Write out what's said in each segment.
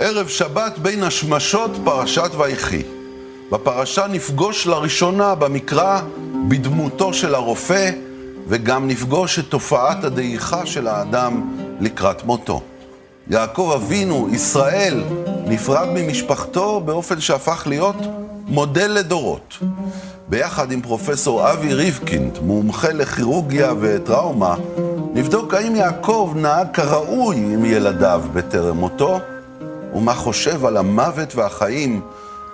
ערב שבת בין השמשות פרשת ויחי. בפרשה נפגוש לראשונה במקרא בדמותו של הרופא, וגם נפגוש את תופעת הדעיכה של האדם לקראת מותו. יעקב אבינו, ישראל, נפרד ממשפחתו באופן שהפך להיות מודל לדורות. ביחד עם פרופסור אבי ריבקינד, מומחה לכירורגיה וטראומה, נבדוק האם יעקב נהג כראוי עם ילדיו בטרם מותו, ומה חושב על המוות והחיים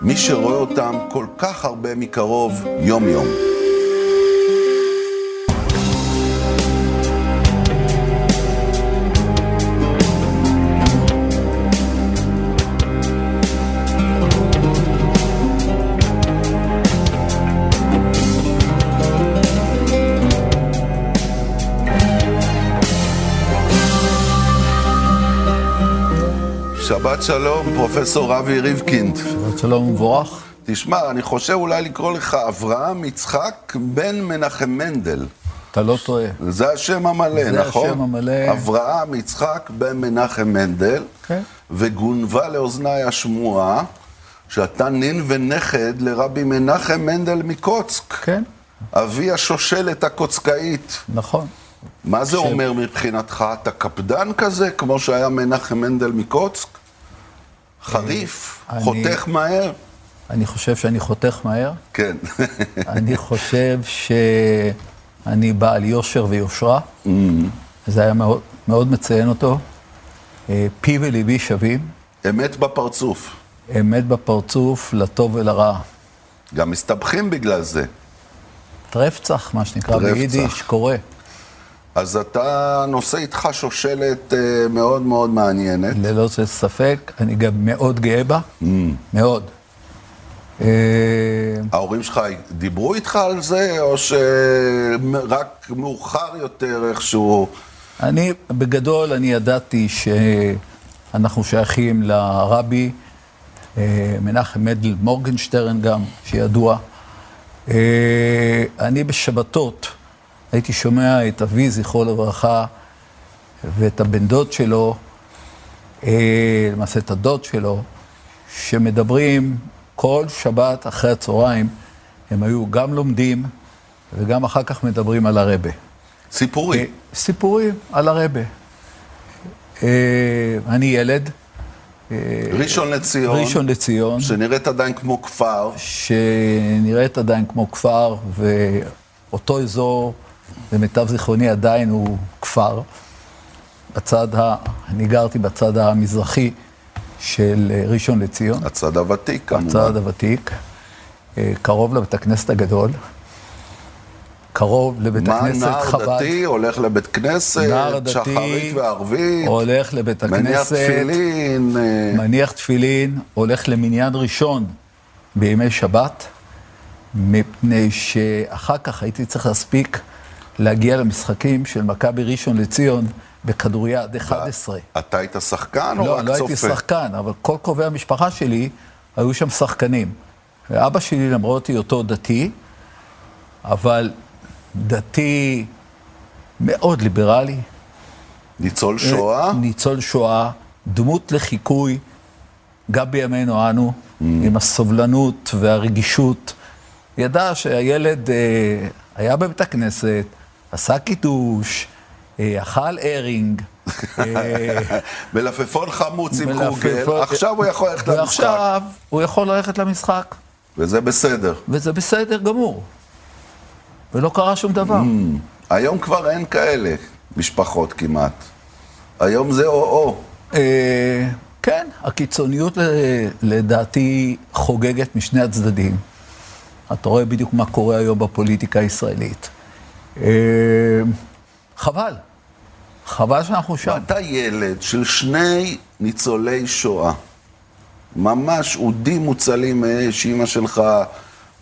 מי שרואה אותם כל כך הרבה מקרוב יום-יום. שבת שלום, פרופסור אבי ריבקינד. שבת שלום ומבורך. תשמע, אני חושב אולי לקרוא לך אברהם יצחק בן מנחם מנדל. אתה לא טועה. זה השם המלא, זה נכון? השם המלא. אברהם יצחק בן מנחם מנדל, כן. וגונבה לאוזניי השמועה שאתה נין ונכד לרבי מנחם מנדל מקוצק, כן, אבי השושלת הקוצקאית. נכון. מה זה אומר מבחינתך? אתה קפדן כזה, כמו שהיה מנחם מנדל מקוצק? חריף? אני- חותך מהר? אני חושב שאני חותך מהר. כן. אני חושב שאני בעל יושר ויושרה. זה היה מאוד, מאוד מציין אותו. אה, פי וליבי שווים. אמת בפרצוף. אמת בפרצוף, לטוב ולרע. גם מסתבכים בגלל זה. טרפצח, מה שנקרא טרפצח. ביידיש, קורה. אז אתה נושא איתך שושלת אה, מאוד מאוד מעניינת. ללא ספק, אני גם מאוד גאה בה. מאוד. אה, ההורים שלך דיברו איתך על זה, או שרק מאוחר יותר איכשהו... אני, בגדול, אני ידעתי שאנחנו שייכים לרבי אה, מנחם מדל מורגנשטרן גם, שידוע. אה, אני בשבתות הייתי שומע את אבי, זכרו לברכה, ואת הבן דוד שלו, אה, למעשה את הדוד שלו, שמדברים כל שבת אחרי הצהריים, הם היו גם לומדים וגם אחר כך מדברים על הרבה. סיפורי. אה, סיפורים על הרבה. אה, אני ילד, ראשון לציון, ראשון לציון, שנראית עדיין כמו כפר. שנראית עדיין כמו כפר, ואותו אזור, למיטב זיכרוני, עדיין הוא כפר. בצד ה... אני גרתי בצד המזרחי של אה, ראשון לציון, הצד הוותיק, כמובן. הצד הוותיק, אה, קרוב לבית הכנסת הגדול, קרוב לבית מה הכנסת נער חב"ד. דתי הולך לבית כנסת, נער דתי, שחרית וערבית, הולך לבית מניח הכנסת, תפילין, אה, מניח תפילין, הולך למניין ראשון בימי שבת, מפני שאחר כך הייתי צריך להספיק להגיע למשחקים של מכבי ראשון לציון בכדוריד 11. אתה היית שחקן או לא, רק לא צופה? הייתי שחקן, אבל כל קרובי המשפחה שלי היו שם שחקנים. ואבא שלי, למרות היותו דתי, אבל דתי מאוד ליברלי, ניצול שואה? ניצול שואה, דמות לחיקוי, גם בימינו אנו, עם הסובלנות והרגישות. ידע שהילד אה, היה בבית הכנסת, עשה קידוש, אה, אכל הרינג. אה, מלפפון חמוץ עם מלפפון- עכשיו הוא יכול ללכת למשחק, ועכשיו הוא יכול ללכת למשחק, וזה בסדר. וזה בסדר גמור. ולא קרה שום דבר. היום כבר אין כאלה משפחות כמעט. היום זה או-או. אה, כן, הקיצוניות לדעתי חוגגת משני הצדדים. אתה רואה בדיוק מה קורה היום בפוליטיקה הישראלית. אה, חבל. חבל שאנחנו שם. אתה ילד של שני ניצולי שואה. ממש אודים מוצלים מאש, אימא שלך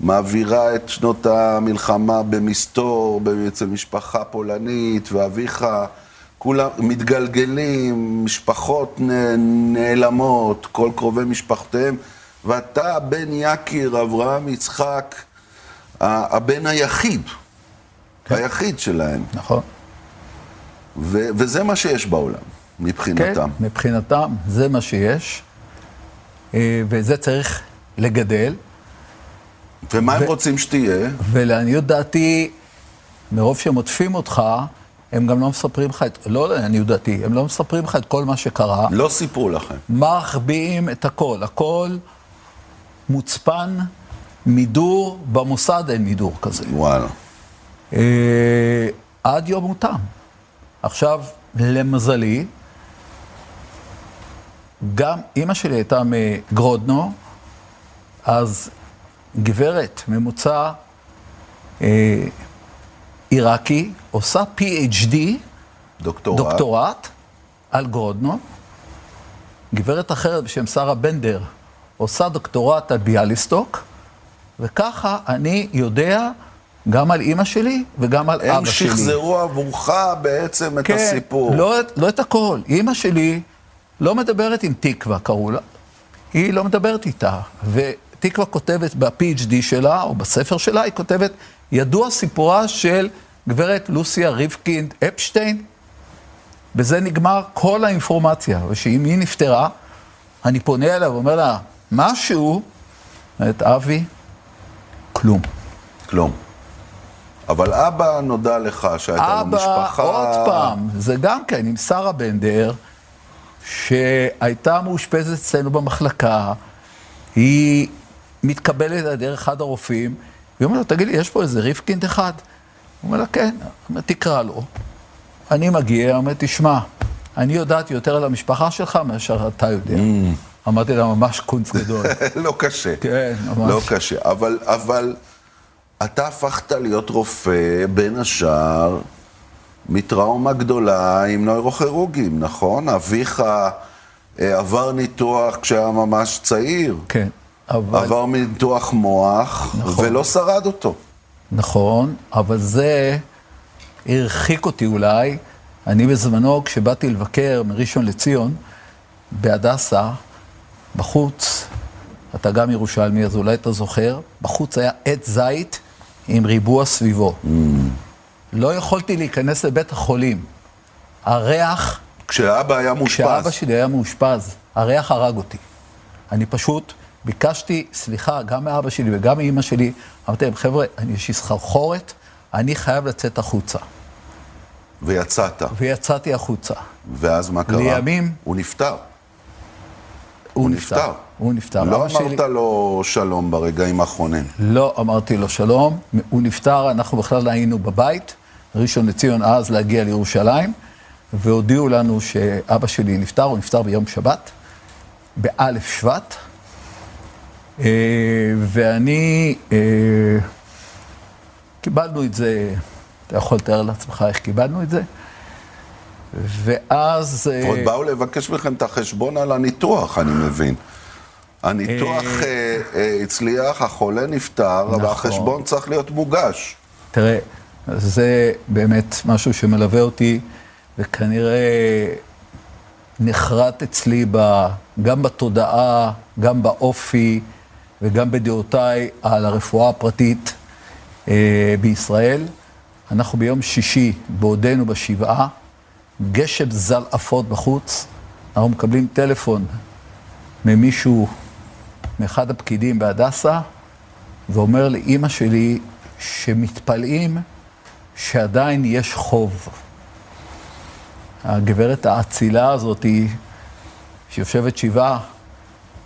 מעבירה את שנות המלחמה במסתור, אצל משפחה פולנית, ואביך, כולם מתגלגלים, משפחות נעלמות, כל קרובי משפחותיהם, ואתה בן יקיר, אברהם יצחק, הבן היחיד, היחיד שלהם. נכון. ו- וזה מה שיש בעולם, כן, מבחינתם. מבחינתם זה מה שיש. אה, ואת זה צריך לגדל. ומה הם רוצים שתהיה? ולעניות דעתי, מרוב שהם עוטפים אותך, הם גם לא מספרים לך את, לא לעניות דעתי, הם לא מספרים לך את כל מה שקרה. לא סיפרו לכם. מחביאים את הכל, הכל מוצפן, מידור, במוסד אין מידור כזה. וואלה. אה, עד יום מותם. עכשיו, למזלי, גם אימא שלי הייתה מגרודנו, אז גברת ממוצע אה, עיראקי עושה PhD, דוקטורט. דוקטורט, על גרודנו. גברת אחרת בשם שרה בנדר עושה דוקטורט על ביאליסטוק, וככה אני יודע גם על אימא שלי וגם על הם אבא שלי. שחזרו עבורך בעצם את כן, הסיפור. לא, לא את הכל. אימא שלי לא מדברת עם תקווה, קראו לה. היא לא מדברת איתה. ותקווה כותבת ב-PhD שלה, או בספר שלה, היא כותבת, ידוע סיפורה של גברת לוסיה ריבקינד אפשטיין. בזה נגמר כל האינפורמציה. ושאם היא נפטרה, אני פונה אליה ואומר לה, משהו, אומרת, אבי, כלום. כלום. אבל אבא נודע לך שהייתה לו אבא, משפחה... עוד פעם, זה גם כן עם שרה בנדר, שהייתה מאושפזת אצלנו במחלקה, היא מתקבלת על ידי אחד הרופאים, והיא אומרת לו, תגיד לי, יש פה איזה ריפקינד אחד? הוא אומר לה, כן. הוא אומר, תקרא לו. אני מגיע, אומר, תשמע, אני יודעת יותר על המשפחה שלך מאשר אתה יודע. אמרתי לה, ממש קונץ גדול. לא קשה. כן, ממש. לא קשה. אבל, אבל אתה הפכת להיות רופא, בין השאר, מטראומה גדולה עם נוירוכירוגים, נכון? אביך אה, עבר ניתוח כשהיה ממש צעיר. כן, אבל... עבר מניתוח מוח, נכון. ולא שרד אותו. נכון, אבל זה הרחיק אותי אולי. אני בזמנו, כשבאתי לבקר מראשון לציון, בהדסה, בחוץ, אתה גם ירושלמי, אז אולי אתה זוכר, בחוץ היה עץ זית עם ריבוע סביבו. לא יכולתי להיכנס לבית החולים. הריח, כשאבא היה מאושפז. כשאבא שלי היה מאושפז, הריח הרג אותי. אני פשוט ביקשתי סליחה גם מאבא שלי וגם מאימא שלי. אמרתי להם, חבר'ה, אני- יש לי סחרחורת, אני חייב לצאת החוצה. ויצאת. ויצאתי החוצה. ואז מה קרה? לימים- הוא נפטר. הוא נפטר. הוא נפטר. לא שלי- אמרת לו שלום ברגעים האחרונים. לא אמרתי לו שלום, הוא נפטר, אנחנו בכלל היינו בבית, ראשון לציון אז להגיע לירושלים, והודיעו לנו שאבא שלי נפטר, הוא נפטר ביום שבת, באלף שבט, אה, ואני, אה, קיבלנו את זה, אתה יכול לתאר לעצמך איך קיבלנו את זה, ואז... אה, עוד באו לבקש מכם את החשבון על הניתוח, אני מבין. הניתוח אה, אה, הצליח, החולה נפטר, נכון. והחשבון צריך להיות מוגש. תראה, זה באמת משהו שמלווה אותי, וכנראה נחרט אצלי ב, גם בתודעה, גם באופי וגם בדעותיי על הרפואה הפרטית אה, בישראל. אנחנו ביום שישי, בעודנו בשבעה, גשם זלעפות בחוץ, אנחנו מקבלים טלפון ממישהו, מאחד הפקידים בהדסה, ואומר לאימא שלי שמתפלאים שעדיין יש חוב. הגברת האצילה הזאת, שיושבת שבעה,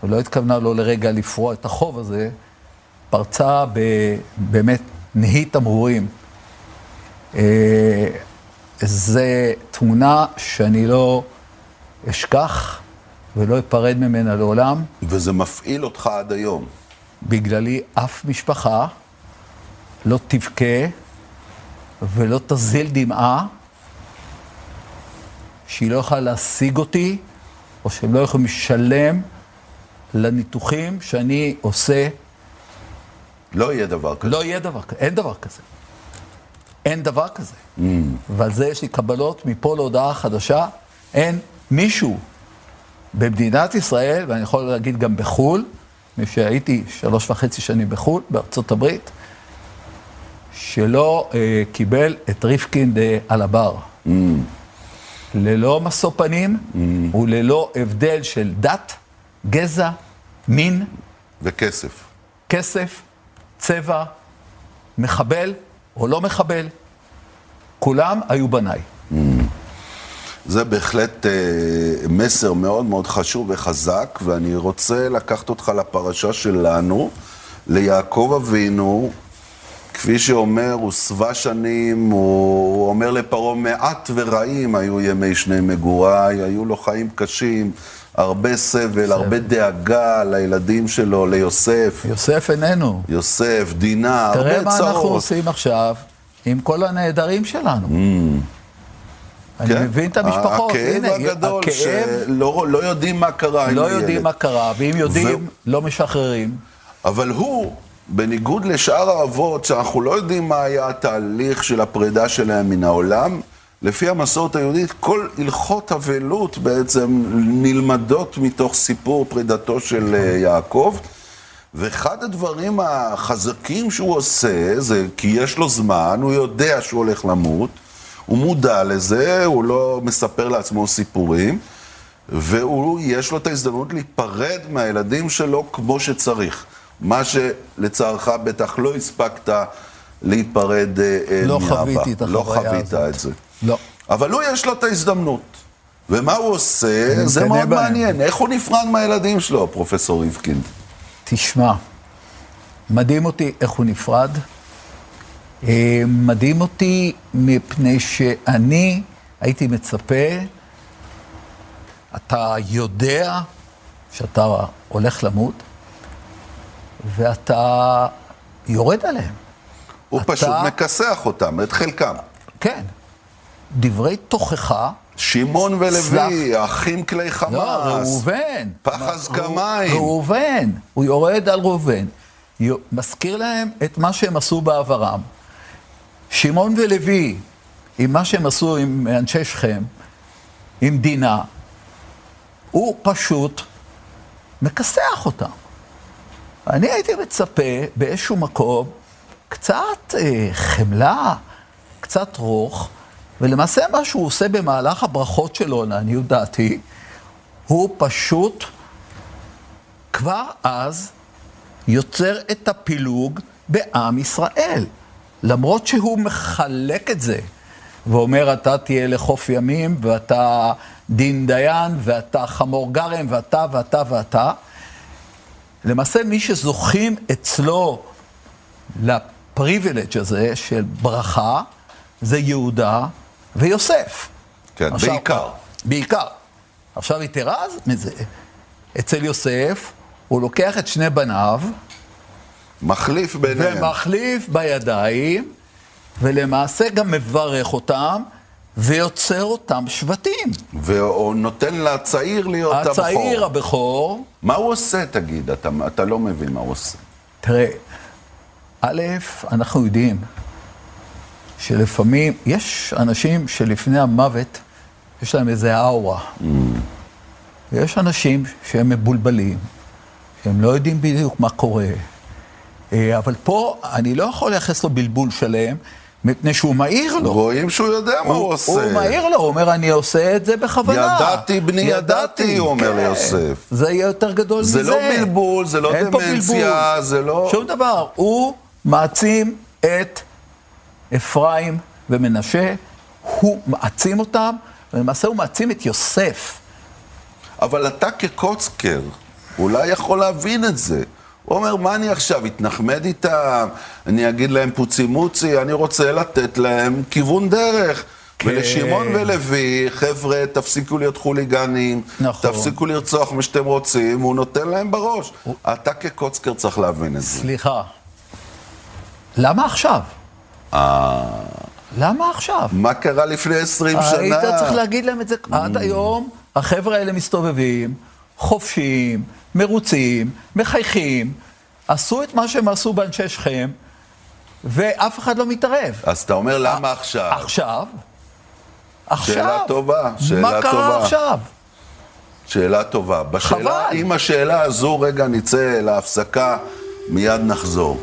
ולא התכוונה לו לרגע לפרוע את החוב הזה, פרצה באמת נהי תמרורים. אה, זה תמונה שאני לא אשכח ולא אפרד ממנה לעולם. וזה מפעיל אותך עד היום. בגללי אף משפחה לא תבכה ולא תזיל דמעה שהיא לא יכולה להשיג אותי, או שהם לא יכולים לשלם לניתוחים שאני עושה. לא יהיה דבר כזה. לא יהיה דבר כזה, אין דבר כזה. אין דבר כזה. Mm. ועל זה יש לי קבלות מפה להודעה חדשה. אין מישהו במדינת ישראל, ואני יכול להגיד גם בחו"ל, מפני שהייתי שלוש וחצי שנים בחו"ל, בארצות הברית, שלא אה, קיבל את ריפקינד אה, על הבר. Mm. ללא משוא פנים mm. וללא הבדל של דת, גזע, מין, וכסף. כסף, צבע, מחבל או לא מחבל, כולם היו בניי. זה בהחלט אה, מסר מאוד מאוד חשוב וחזק, ואני רוצה לקחת אותך לפרשה שלנו, ליעקב אבינו, כפי שאומר, הוא שבע שנים, הוא, הוא אומר לפרעה, מעט ורעים היו ימי שני מגוריי, היו לו חיים קשים, הרבה סבל, הרבה דאגה לילדים שלו, ליוסף. יוסף איננו. יוסף, דינה, הרבה תראה צרות. מה אנחנו עושים עכשיו עם כל הנעדרים שלנו. אני כן? מבין את המשפחות. הכאב הנה, הגדול, הכאב, שלא לא יודעים מה קרה עם לא הילד. יודעים מה קרה, ואם יודעים, לא משחררים. אבל הוא, בניגוד לשאר האבות, שאנחנו לא יודעים מה היה התהליך של הפרידה שלהם מן העולם, לפי המסורת היהודית, כל הלכות אבלות בעצם נלמדות מתוך סיפור פרידתו של אה, יעקב. ואחד הדברים החזקים שהוא עושה, זה כי יש לו זמן, הוא יודע שהוא הולך למות, הוא מודע לזה, הוא לא מספר לעצמו סיפורים, והוא, יש לו את ההזדמנות להיפרד מהילדים שלו כמו שצריך. מה שלצערך בטח לא הספקת להיפרד אה, אה, לא מאבא. חוויתי את לא החוויה חווית הזאת. את זה. לא. אבל הוא יש לו את ההזדמנות. ומה הוא עושה? זה מאוד בהם. מעניין. איך הוא נפרד מהילדים שלו, פרופסור ריבקינד? תשמע, מדהים אותי איך הוא נפרד. אה, מדהים אותי מפני שאני הייתי מצפה, אתה יודע שאתה הולך למות, ואתה יורד עליהם. הוא אתה- פשוט מכסח אותם, את חלקם. כן. דברי תוכחה, שמעון ולוי, סלח. אחים כלי חמאס. לא, ראובן. פחז מה, כמיים. ראובן, הוא יורד על ראובן. יו- מזכיר להם את מה שהם עשו בעברם. שמעון ולוי, עם מה שהם עשו עם אנשי שכם, עם דינה, הוא פשוט מכסח אותם. אני הייתי מצפה באיזשהו מקום קצת אה, חמלה, קצת רוך, ולמעשה מה שהוא עושה במהלך הברכות שלו, לעניות דעתי, הוא פשוט כבר אז יוצר את הפילוג בעם ישראל. למרות שהוא מחלק את זה, ואומר, אתה תהיה לחוף ימים, ואתה דין דיין, ואתה חמור גרם, ואתה ואתה ואתה, למעשה מי שזוכים אצלו לפריבילג' הזה של ברכה, זה יהודה ויוסף. כן, עכשיו- בעיקר. בעיקר. עכשיו יתרה מזה, אצל יוסף, הוא לוקח את שני בניו, מחליף ביניהם. ומחליף בידיים, ולמעשה גם מברך אותם, ויוצר אותם שבטים. והוא נותן לצעיר להיות הבכור. הצעיר הבכור, מה הוא עושה, תגיד? אתה, אתה לא מבין מה הוא עושה. תראה, א', אנחנו יודעים שלפעמים, יש אנשים שלפני המוות, יש להם איזה אאורה. ויש אנשים שהם מבולבלים, שהם לא יודעים בדיוק מה קורה. אה, אבל פה אני לא יכול לייחס לו בלבול שלם, מפני שהוא מעיר לו. רואים שהוא יודע מה הוא, עושה. הוא מעיר לו, הוא אומר, אני עושה את זה בכוונה. ידעתי, בני, ידעתי, הוא אומר כן. ליוסף. זה יהיה יותר גדול זה מזה. לא בלבול, זה לא דמנציה, בלבול. זה לא... שום דבר. הוא מעצים את אפרים ומנשה, הוא מעצים אותם, ולמעשה הוא מעצים את יוסף. אבל אתה כקוצקר, אולי יכול להבין את זה. הוא אומר, מה אני עכשיו, אתנחמד איתם? אני אגיד להם פוצי מוצי, אני רוצה לתת להם כיוון דרך. כן. ולשמעון ולוי, חבר'ה, תפסיקו להיות חוליגנים, נכון. תפסיקו לרצוח מה שאתם רוצים, הוא נותן להם בראש. אתה כקוצקר צריך להבין את זה. סליחה, למה עכשיו? אה, למה עכשיו? מה קרה לפני 20 שנה? היית צריך להגיד להם את זה. עד היום החבר'ה האלה מסתובבים, חופשיים, מרוצים, מחייכים, עשו את מה שהם עשו באנשי שכם, ואף אחד לא מתערב. אז אתה אומר, למה עכשיו? עכשיו? עכשיו? שאלה טובה, שאלה מה קרה טובה. עכשיו? שאלה טובה. בשאלה, חבל. עם השאלה הזו, רגע נצא להפסקה, מיד נחזור.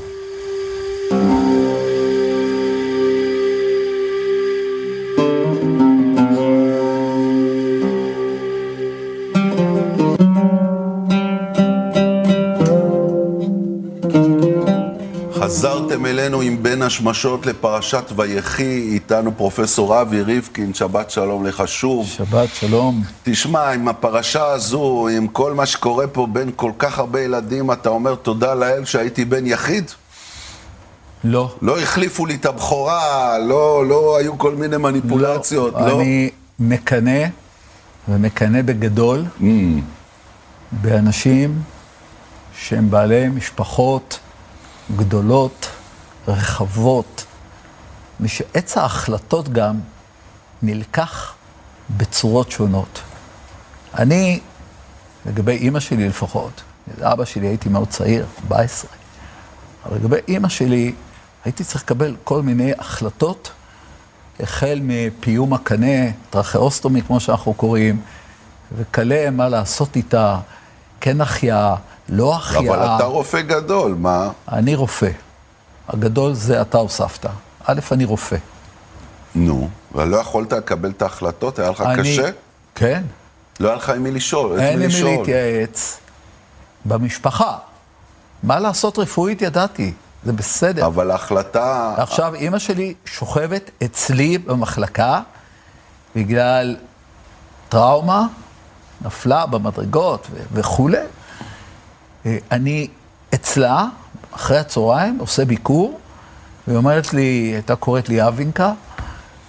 חזרתם אלינו עם בין השמשות לפרשת ויחי, איתנו פרופסור אבי ריבקין, שבת שלום לך שוב. שבת שלום. תשמע, עם הפרשה הזו, עם כל מה שקורה פה בין כל כך הרבה ילדים, אתה אומר תודה לאל שהייתי בן יחיד? לא. לא החליפו לי את הבכורה, לא, לא היו כל מיני מניפולציות, לא? אני מקנא, ומקנא בגדול, Mm, באנשים שהם בעלי משפחות גדולות, רחבות, ושעץ ההחלטות גם נלקח בצורות שונות. אני, לגבי אימא שלי לפחות, אבא שלי הייתי מאוד צעיר, 14, אבל לגבי אימא שלי הייתי צריך לקבל כל מיני החלטות, החל מפיום הקנה, טרכאוסטומי כמו שאנחנו קוראים, וכלה במה לעשות איתה, כן החייאה, לא החייאה. אבל אתה רופא גדול, מה? אני רופא. הגדול זה אתה הוספת. א', אני רופא. נו, ולא יכולת לקבל את ההחלטות? היה לך אני- קשה? כן. לא היה לך עם מי לשאול, אין לי מי. להתייעץ. במשפחה. מה לעשות רפואית ידעתי, זה בסדר. אבל ההחלטה... עכשיו, אימא שלי שוכבת אצלי במחלקה בגלל טראומה, נפלה במדרגות וכולי. אה, אני אצלה, אחרי הצהריים, עושה ביקור, והיא אומרת לי, הייתה קוראת לי אבינקה, היא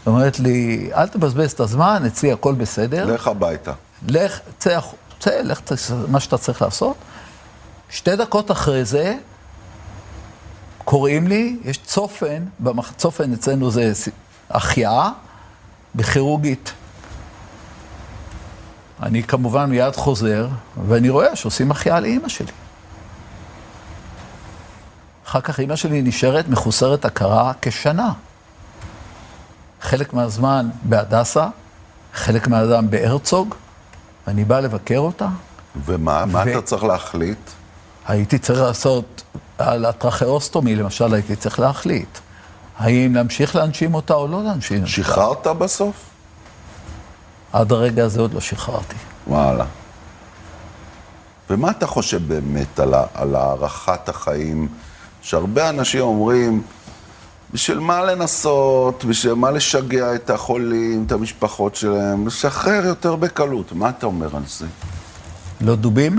אומרת לי, אל תבזבז את הזמן, אצלי הכל בסדר. לך הביתה. לך, צא, צא, לך מה שאתה צריך לעשות. שתי דקות אחרי זה, קוראים לי, יש צופן, במח... צופן אצלנו זה החייאה בכירורגית. אני כמובן מיד חוזר, ואני רואה שעושים החייאה לאימא שלי. אחר כך אימא שלי נשארת מחוסרת הכרה כשנה. חלק מהזמן בהדסה, חלק מהזמן בהרצוג, ואני בא לבקר אותה. ומה? מה ו- אתה צריך להחליט? הייתי צריך לעשות, על הטרכאוסטומי למשל, הייתי צריך להחליט. האם להמשיך להנשים אותה או לא להנשים אותה. שחררת בסוף? עד הרגע הזה עוד לא שחררתי. וואלה. ומה אתה חושב באמת על, על הארכת החיים? שהרבה אנשים אומרים, בשביל מה לנסות, בשביל מה לשגע את החולים, את המשפחות שלהם, לשחרר יותר בקלות. מה אתה אומר על זה? לא דובים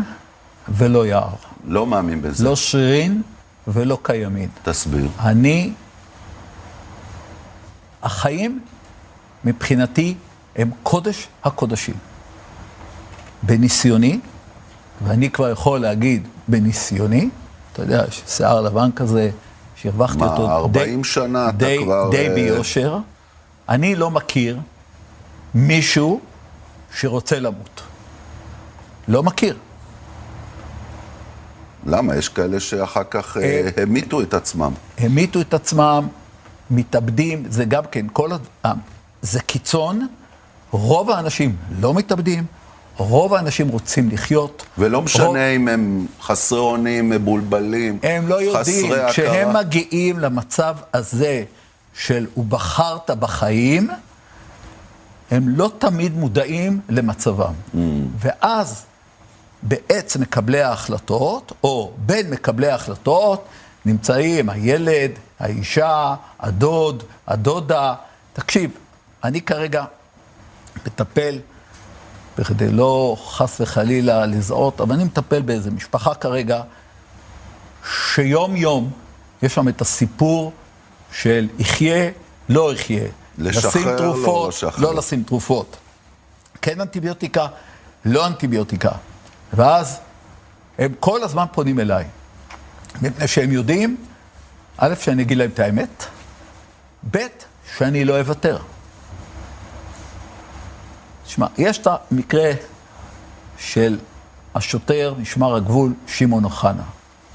ולא יער. לא מאמין בזה. לא שרירין ולא קיימין. תסביר. אני, החיים מבחינתי הם קודש הקודשים. בניסיוני, ואני כבר יכול להגיד בניסיוני, אתה יודע, יש שיער לבן כזה, שהרווחתי מה, אותו 40 שנה אתה די, כבר, די אה, ביושר. אני לא מכיר מישהו שרוצה למות. לא מכיר. למה? יש כאלה שאחר כך אה, המיתו את עצמם. המיתו את עצמם, מתאבדים, זה גם כן, כל. זה קיצון, רוב האנשים לא מתאבדים, רוב האנשים רוצים לחיות. ולא רוב- משנה אם הם חסרי אונים, מבולבלים, הם לא יודעים, חסרי כשהם הכרה. מגיעים למצב הזה של ובחרת בחיים, הם לא תמיד מודעים למצבם. Mm. ואז בעץ מקבלי ההחלטות, או בין מקבלי ההחלטות, נמצאים הילד, האישה, הדוד, הדודה. תקשיב, אני כרגע מטפל, בכדי לא חס וחלילה לזהות, אבל אני מטפל באיזה משפחה כרגע, שיום יום יש שם את הסיפור של יחיה, לא יחיה. לשחרר, לשים לא תרופות, לשחרר. לא לשים תרופות. כן אנטיביוטיקה, לא אנטיביוטיקה. ואז הם כל הזמן פונים אליי. מפני שהם יודעים, א', שאני אגיד להם את האמת, ב', שאני לא אוותר. תשמע, יש את המקרה של השוטר, משמר הגבול, שמעון אוחנה.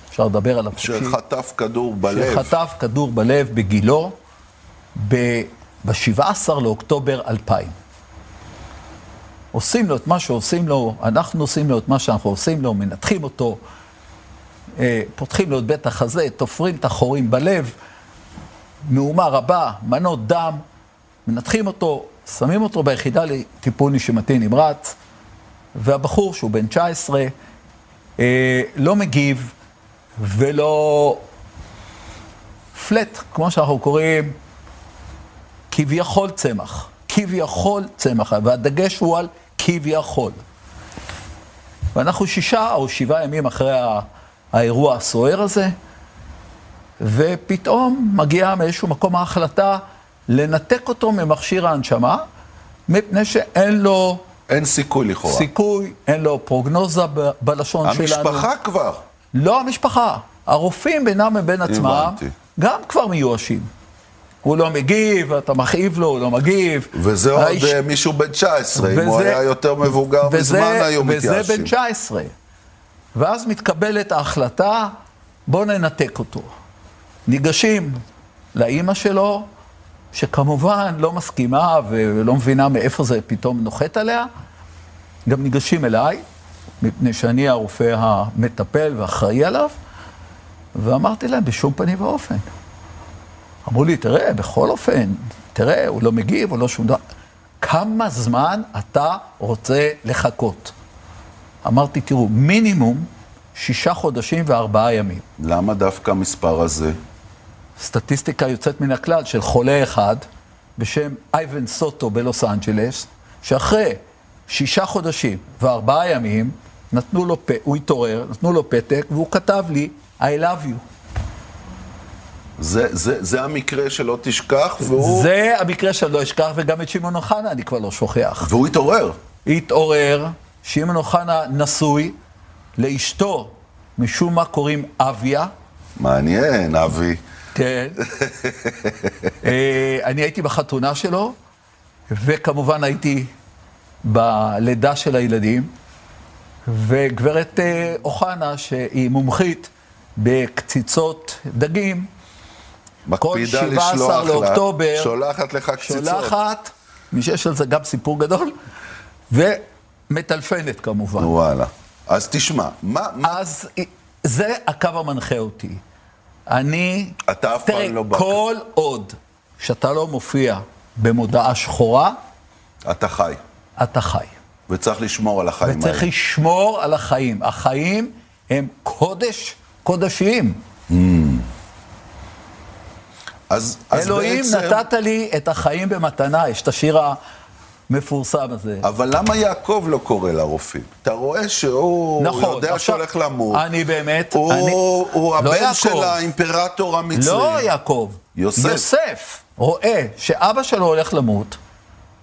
אפשר לדבר עליו חופשי. שחטף כדור בלב. שחטף כדור בלב בגילו ב-17 לאוקטובר 2000. עושים לו את מה שעושים לו, אנחנו עושים לו את מה שאנחנו עושים לו, מנתחים אותו, אה, פותחים לו את בית החזה, תופרים את החורים בלב, מהומה רבה, מנות דם, מנתחים אותו, שמים אותו ביחידה לטיפול נשימתי נמרץ, והבחור, שהוא בן 19, אה, לא מגיב ולא פלט, כמו שאנחנו קוראים, כביכול צמח. כביכול צמח, והדגש הוא על כביכול. ואנחנו שישה או שבעה ימים אחרי האירוע הסוער הזה, ופתאום מגיעה מאיזשהו מקום ההחלטה לנתק אותו ממכשיר ההנשמה, מפני שאין לו... אין סיכוי לכאורה. סיכוי, אין לו פרוגנוזה ב- בלשון המשפחה שלנו. המשפחה כבר. לא המשפחה. הרופאים בינם לבין עצמם הבנתי. גם כבר מיואשים. הוא לא מגיב, אתה מכאיב לו, הוא לא מגיב. וזה עוד האיש- אה, מישהו בן 19, אם הוא וזה- היה יותר מבוגר וזה- מזמן היו וזה מתייאשים. בן 19. ואז מתקבלת ההחלטה, בוא ננתק אותו. ניגשים לאימא שלו, שכמובן לא מסכימה ולא מבינה מאיפה זה פתאום נוחת עליה. גם ניגשים אליי, מפני שאני הרופא המטפל ואחראי עליו, ואמרתי להם, בשום פנים ואופן. אמרו לי, תראה, בכל אופן, תראה, הוא לא מגיב, הוא לא שום דבר. כמה זמן אתה רוצה לחכות? אמרתי, תראו, מינימום שישה חודשים וארבעה ימים. למה דווקא המספר הזה? סטטיסטיקה יוצאת מן הכלל של חולה אחד בשם אייבן סוטו בלוס אנג'לס, שאחרי שישה חודשים וארבעה ימים, נתנו לו, פ... הוא התעורר, נתנו לו פתק, והוא כתב לי, I love you. זה, זה, זה המקרה שלא תשכח, והוא, זה המקרה שאני לא אשכח, וגם את שמעון אוחנה אני כבר לא שוכח. והוא התעורר. התעורר, שמעון אוחנה נשוי לאשתו, משום מה קוראים אביה, מעניין, אבי. כן. אני הייתי בחתונה שלו, וכמובן הייתי בלידה של הילדים, וגברת אה, אוחנה, שהיא מומחית בקציצות דגים, מקפידה 17 לשלוח לאוקטובר, לה, שולחת לך קציצות. שולחת, מי שיש על זה גם סיפור גדול, ומטלפנת כמובן. וואלה. אז תשמע, מה, מה אז זה הקו המנחה אותי. אני... אתה אף פעם לא בא- כל עוד שאתה לא מופיע במודעה שחורה, אתה חי, אתה חי. וצריך לשמור על החיים וצריך האלה. לשמור על החיים. החיים הם קודש קודשים. אז, אז אלוהים בעצם... נתת לי את החיים במתנה, יש את השיר המפורסם הזה. אבל למה יעקב לא קורא לרופאים? אתה רואה שהוא נכון, יודע עכשיו, שהולך למות. אני באמת, הוא, אני- הוא לא הבן יעקב. של האימפרטור המצרי. לא יעקב. יוסף. יוסף רואה שאבא שלו הולך למות,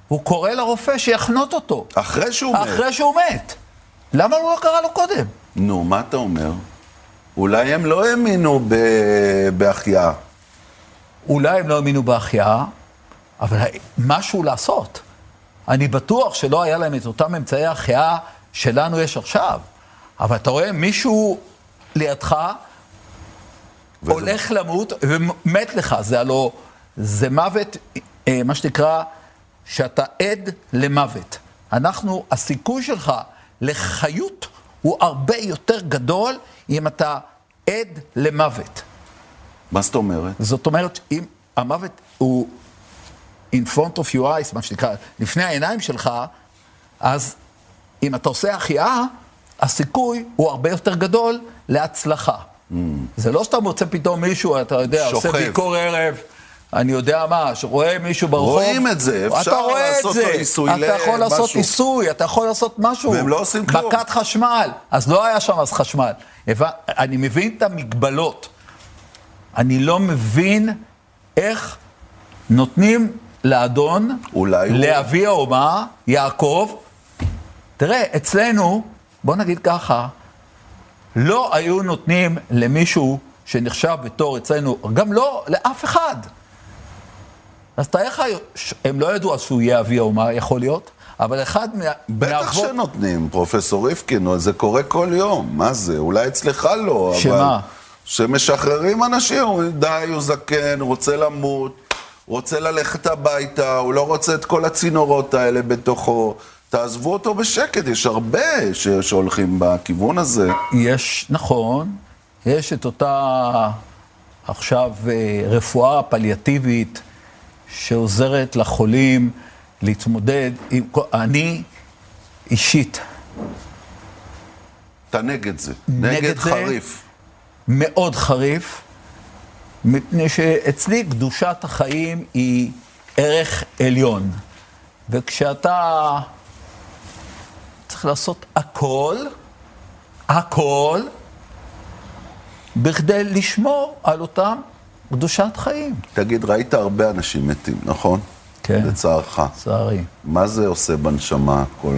הוא קורא לרופא שיחנות אותו. אחרי שהוא מת. אחרי שהוא מת. למה הוא לא קרא לו קודם? נו, מה אתה אומר? אולי הם לא האמינו ב- בהחייאה. אולי הם לא האמינו בהחייאה, אבל משהו לעשות. אני בטוח שלא היה להם את אותם אמצעי החייאה שלנו יש עכשיו. אבל אתה רואה מישהו לידך וזה- הולך למות ומת לך, זה הלא, זה מוות, אה, מה שנקרא, שאתה עד למוות. אנחנו, הסיכוי שלך לחיות הוא הרבה יותר גדול אם אתה עד למוות. מה זאת אומרת? זאת אומרת, אם המוות הוא in front of your eyes, מה שנקרא, לפני העיניים שלך, אז אם אתה עושה החייאה, הסיכוי הוא הרבה יותר גדול להצלחה. זה לא שאתה מוצא פתאום מישהו, אתה יודע, עושה שוכב. ביקור ערב, אני יודע מה, שרואה מישהו ברחוב. רואים את זה, אפשר אתה רואה לעשות את זה. לו ניסוי אתה יכול לעשות למשהו. ניסוי, אתה יכול לעשות משהו. והם לא עושים כלום. מכת חשמל, אז לא היה שם אז חשמל. אני מבין את המגבלות. אני לא מבין איך נותנים לאדון, אולי הוא- לאבי האומה, יעקב, תראה, אצלנו, בוא נגיד ככה, לא היו נותנים למישהו שנחשב בתור אצלנו, גם לא לאף אחד. אז תאר לך, הם לא ידעו אז שהוא יהיה אבי האומה, יכול להיות, אבל אחד מה... בטח מהאבות- שנותנים, פרופסור ריפקין, זה קורה כל יום. מה זה? אולי אצלך לא, אבל... שמה? שמשחררים אנשים, הוא די, הוא זקן, הוא רוצה למות, רוצה ללכת הביתה, הוא לא רוצה את כל הצינורות האלה בתוכו. תעזבו אותו בשקט, יש הרבה ש- שהולכים בכיוון הזה. יש, נכון, יש את אותה עכשיו אה, רפואה פליאטיבית שעוזרת לחולים להתמודד עם... אני אישית אתה נגד זה. נגד נגד זה. חריף. מאוד חריף, מפני שאצלי קדושת החיים היא ערך עליון. וכשאתה צריך לעשות הכל, הכל, בכדי לשמור על אותם קדושת חיים. תגיד, ראית הרבה אנשים מתים, נכון? כן. לצערך. לצערי. מה זה עושה בנשמה, כל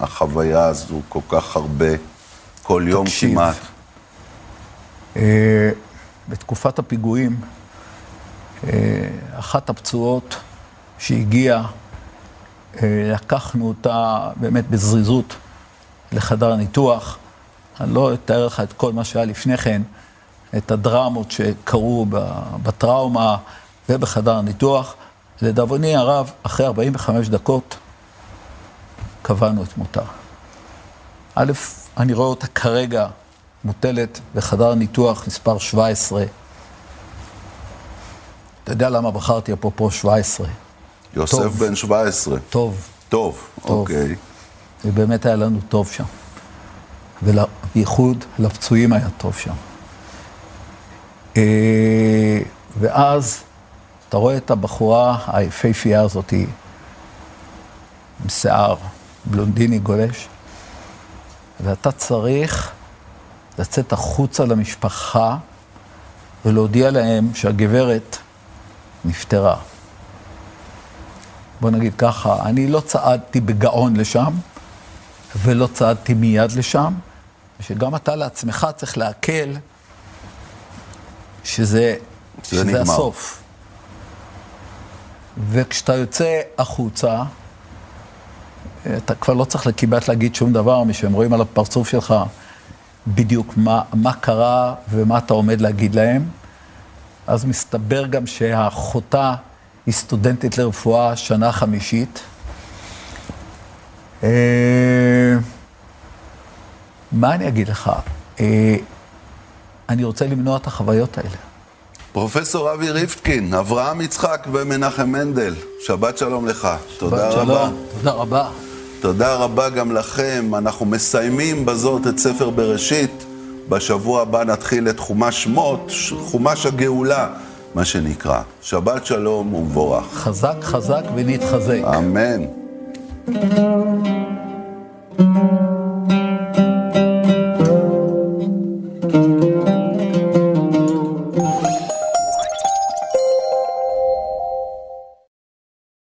החוויה הזו, כל כך הרבה, כל יום תקשיב. כמעט? בתקופת הפיגועים, אה, אחת הפצועות שהגיעה, אה, לקחנו אותה באמת בזריזות לחדר הניתוח. אני לא אתאר לך את כל מה שהיה לפני כן, את הדרמות שקרו בטראומה ובחדר הניתוח. לדאבוני הרב, אחרי 45 דקות קבענו את מותה. א', אני רואה אותה כרגע מוטלת בחדר ניתוח מספר 17. אתה יודע למה בחרתי אפרופו 17? יוסף טוב. בן 17. טוב, טוב, אוקיי. ובאמת היה לנו טוב שם. ובייחוד לפצועים היה טוב שם. אה, ואז אתה רואה את הבחורה היפהפייה הזאת, עם שיער בלונדיני גולש, ואתה צריך לצאת החוצה למשפחה ולהודיע להם שהגברת נפטרה. בוא נגיד ככה, אני לא צעדתי בגאון לשם, ולא צעדתי מיד לשם, שגם אתה לעצמך צריך לעכל שזה, שזה נגמר. הסוף. וכשאתה יוצא החוצה, אתה כבר לא צריך כמעט להגיד שום דבר, משהם רואים על הפרצוף שלך בדיוק מה, מה קרה ומה אתה עומד להגיד להם. אז מסתבר גם שהאחותה היא סטודנטית לרפואה שנה חמישית. אה, מה אני אגיד לך? אה, אני רוצה למנוע את החוויות האלה. פרופסור אבי ריפטקין, אברהם יצחק ומנחם מנדל, שבת שלום לך. תודה שבת רבה. שלום, תודה רבה. תודה רבה גם לכם. אנחנו מסיימים בזאת את ספר בראשית. בשבוע הבא נתחיל את חומש שמות, חומש הגאולה, מה שנקרא. שבת שלום ומבורך. חזק חזק ונתחזק. אמן.